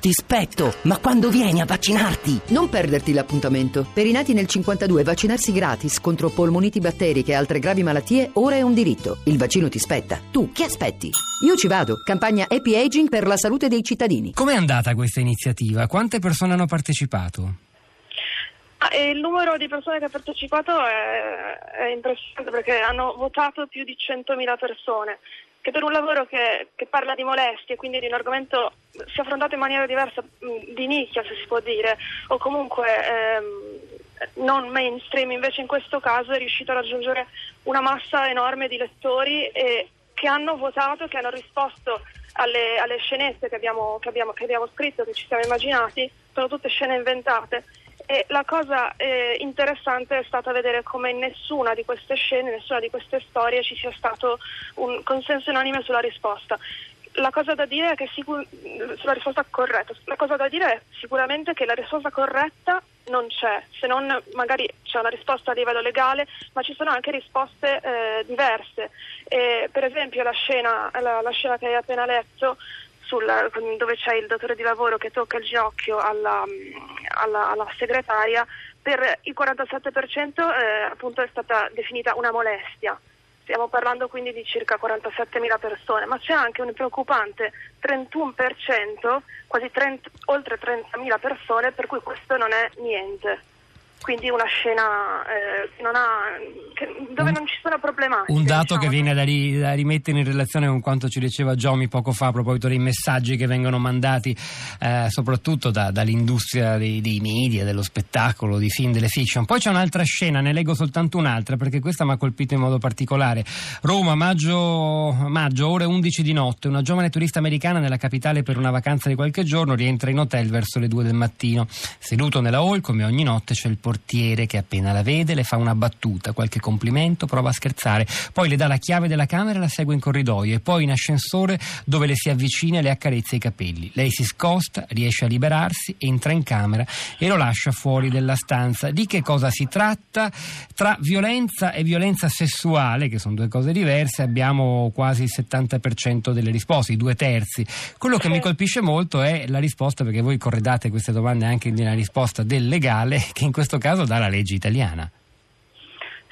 ti spetto, ma quando vieni a vaccinarti? Non perderti l'appuntamento. Per i nati nel 52 vaccinarsi gratis contro polmoniti batteriche e altre gravi malattie ora è un diritto. Il vaccino ti spetta. Tu che aspetti? Io ci vado. Campagna Happy Aging per la salute dei cittadini. Com'è andata questa iniziativa? Quante persone hanno partecipato? Ah, il numero di persone che ha partecipato è, è impressionante perché hanno votato più di 100.000 persone che per un lavoro che, che, parla di molestie, quindi di un argomento sia affrontato in maniera diversa, di nicchia se si può dire, o comunque ehm, non mainstream, invece in questo caso è riuscito a raggiungere una massa enorme di lettori e, che hanno votato, che hanno risposto alle, alle scenette che abbiamo, che, abbiamo, che abbiamo scritto, che ci siamo immaginati, sono tutte scene inventate e la cosa eh, interessante è stata vedere come in nessuna di queste scene, in nessuna di queste storie ci sia stato un consenso unanime sulla risposta. La cosa da dire è che sicur- sulla risposta corretta, la cosa da dire è sicuramente che la risposta corretta non c'è, se non magari c'è una risposta a livello legale, ma ci sono anche risposte eh, diverse. E, per esempio la scena, la, la scena che hai appena letto sulla, dove c'è il datore di lavoro che tocca il ginocchio alla, alla, alla segretaria, per il 47% eh, appunto è stata definita una molestia. Stiamo parlando quindi di circa 47.000 persone, ma c'è anche un preoccupante 31%, quasi 30, oltre 30.000 persone, per cui questo non è niente quindi una scena eh, ha, che, dove un, non ci sono problematiche. Un dato diciamo. che viene da, ri, da, rimettere in relazione con quanto ci diceva Giomi poco fa a proposito dei messaggi che vengono mandati eh, soprattutto da, dall'industria dei, dei, media, dello spettacolo, di film, delle fiction. Poi c'è un'altra scena, ne leggo soltanto un'altra perché questa mi ha colpito in modo particolare. Roma, maggio, maggio, ore 11 di notte, una giovane turista americana nella capitale per una vacanza di qualche giorno rientra in hotel verso le 2 del mattino. Seduto nella hall, come ogni notte, c'è il portiere che appena la vede le fa una battuta, qualche complimento, prova a scherzare, poi le dà la chiave della camera e la segue in corridoio e poi in ascensore dove le si avvicina e le accarezza i capelli. Lei si scosta, riesce a liberarsi, entra in camera e lo lascia fuori della stanza. Di che cosa si tratta? Tra violenza e violenza sessuale, che sono due cose diverse, abbiamo quasi il 70% delle risposte, i due terzi. Quello che mi colpisce molto è la risposta, perché voi corredate queste domande anche nella risposta del legale, che in questo caso dà la legge italiana.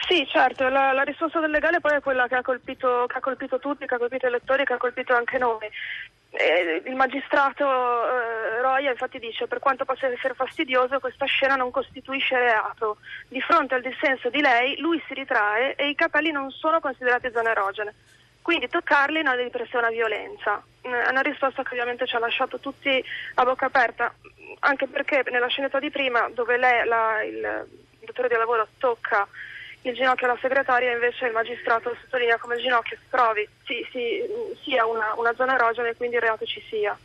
Sì, certo, la, la, risposta del legale poi è quella che ha, colpito, che ha colpito tutti, che ha colpito i lettori, che ha colpito anche noi. Eh, il magistrato eh, Roia infatti dice per quanto possa essere fastidioso questa scena non costituisce reato. Di fronte al dissenso di lei lui si ritrae e i capelli non sono considerati zone erogene. Quindi toccarli non è di una violenza. È una risposta che ovviamente ci ha lasciato tutti a bocca aperta, anche perché nella scenetta di prima, dove lei, la, il, il dottore di lavoro tocca il ginocchio alla segretaria, invece il magistrato sottolinea come il ginocchio si trovi, si, si, sia una, una, zona erogena e quindi il reato ci sia.